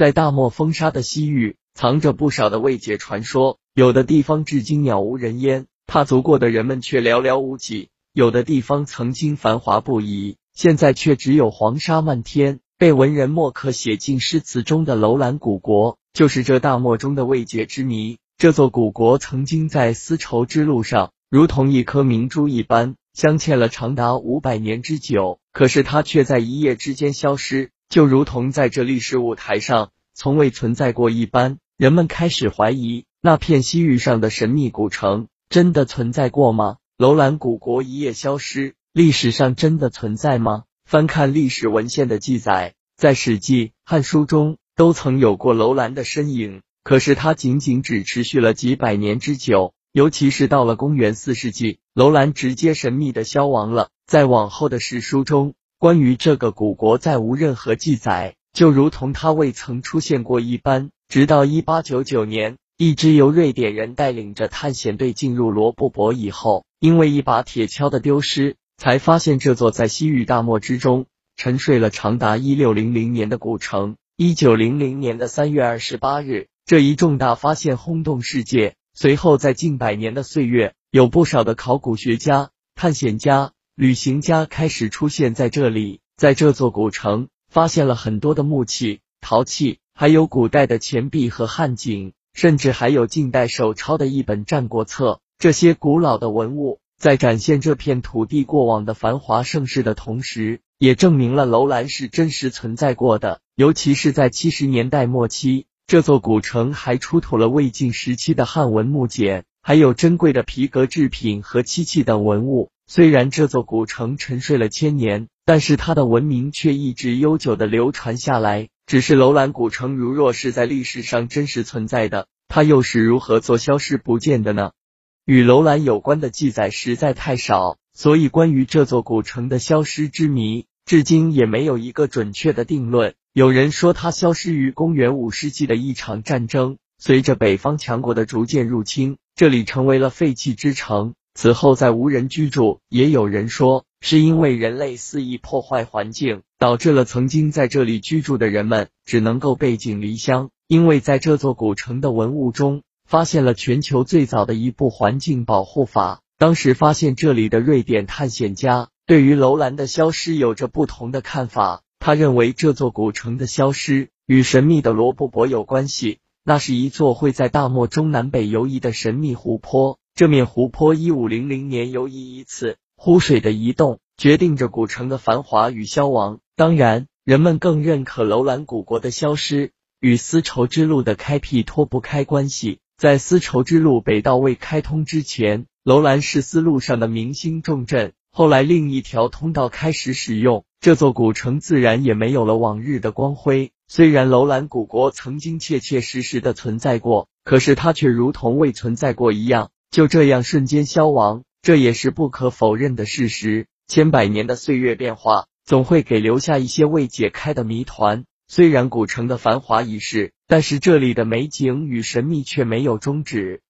在大漠风沙的西域，藏着不少的未解传说。有的地方至今鸟无人烟，踏足过的人们却寥寥无几；有的地方曾经繁华不已，现在却只有黄沙漫天。被文人墨客写进诗词中的楼兰古国，就是这大漠中的未解之谜。这座古国曾经在丝绸之路上，如同一颗明珠一般，镶嵌了长达五百年之久。可是它却在一夜之间消失。就如同在这历史舞台上从未存在过一般，人们开始怀疑那片西域上的神秘古城真的存在过吗？楼兰古国一夜消失，历史上真的存在吗？翻看历史文献的记载，在《史记》《汉书》中都曾有过楼兰的身影，可是它仅仅只持续了几百年之久，尤其是到了公元四世纪，楼兰直接神秘的消亡了。在往后的史书中。关于这个古国再无任何记载，就如同它未曾出现过一般。直到一八九九年，一支由瑞典人带领着探险队进入罗布泊以后，因为一把铁锹的丢失，才发现这座在西域大漠之中沉睡了长达一六零零年的古城。一九零零年的三月二十八日，这一重大发现轰动世界。随后，在近百年的岁月，有不少的考古学家、探险家。旅行家开始出现在这里，在这座古城发现了很多的木器、陶器，还有古代的钱币和汉井，甚至还有近代手抄的一本战国策。这些古老的文物在展现这片土地过往的繁华盛世的同时，也证明了楼兰是真实存在过的。尤其是在七十年代末期，这座古城还出土了魏晋时期的汉文木简，还有珍贵的皮革制品和漆器等文物。虽然这座古城沉睡了千年，但是它的文明却一直悠久的流传下来。只是楼兰古城如若是在历史上真实存在的，它又是如何做消失不见的呢？与楼兰有关的记载实在太少，所以关于这座古城的消失之谜，至今也没有一个准确的定论。有人说它消失于公元五世纪的一场战争，随着北方强国的逐渐入侵，这里成为了废弃之城。此后再无人居住，也有人说是因为人类肆意破坏环境，导致了曾经在这里居住的人们只能够背井离乡。因为在这座古城的文物中，发现了全球最早的一部环境保护法。当时发现这里的瑞典探险家对于楼兰的消失有着不同的看法，他认为这座古城的消失与神秘的罗布泊有关系，那是一座会在大漠中南北游移的神秘湖泊。这面湖泊一五零零年游移一次，湖水的移动决定着古城的繁华与消亡。当然，人们更认可楼兰古国的消失与丝绸之路的开辟脱不开关系。在丝绸之路北道未开通之前，楼兰是丝路上的明星重镇。后来，另一条通道开始使用，这座古城自然也没有了往日的光辉。虽然楼兰古国曾经切切实实的存在过，可是它却如同未存在过一样。就这样瞬间消亡，这也是不可否认的事实。千百年的岁月变化，总会给留下一些未解开的谜团。虽然古城的繁华已逝，但是这里的美景与神秘却没有终止。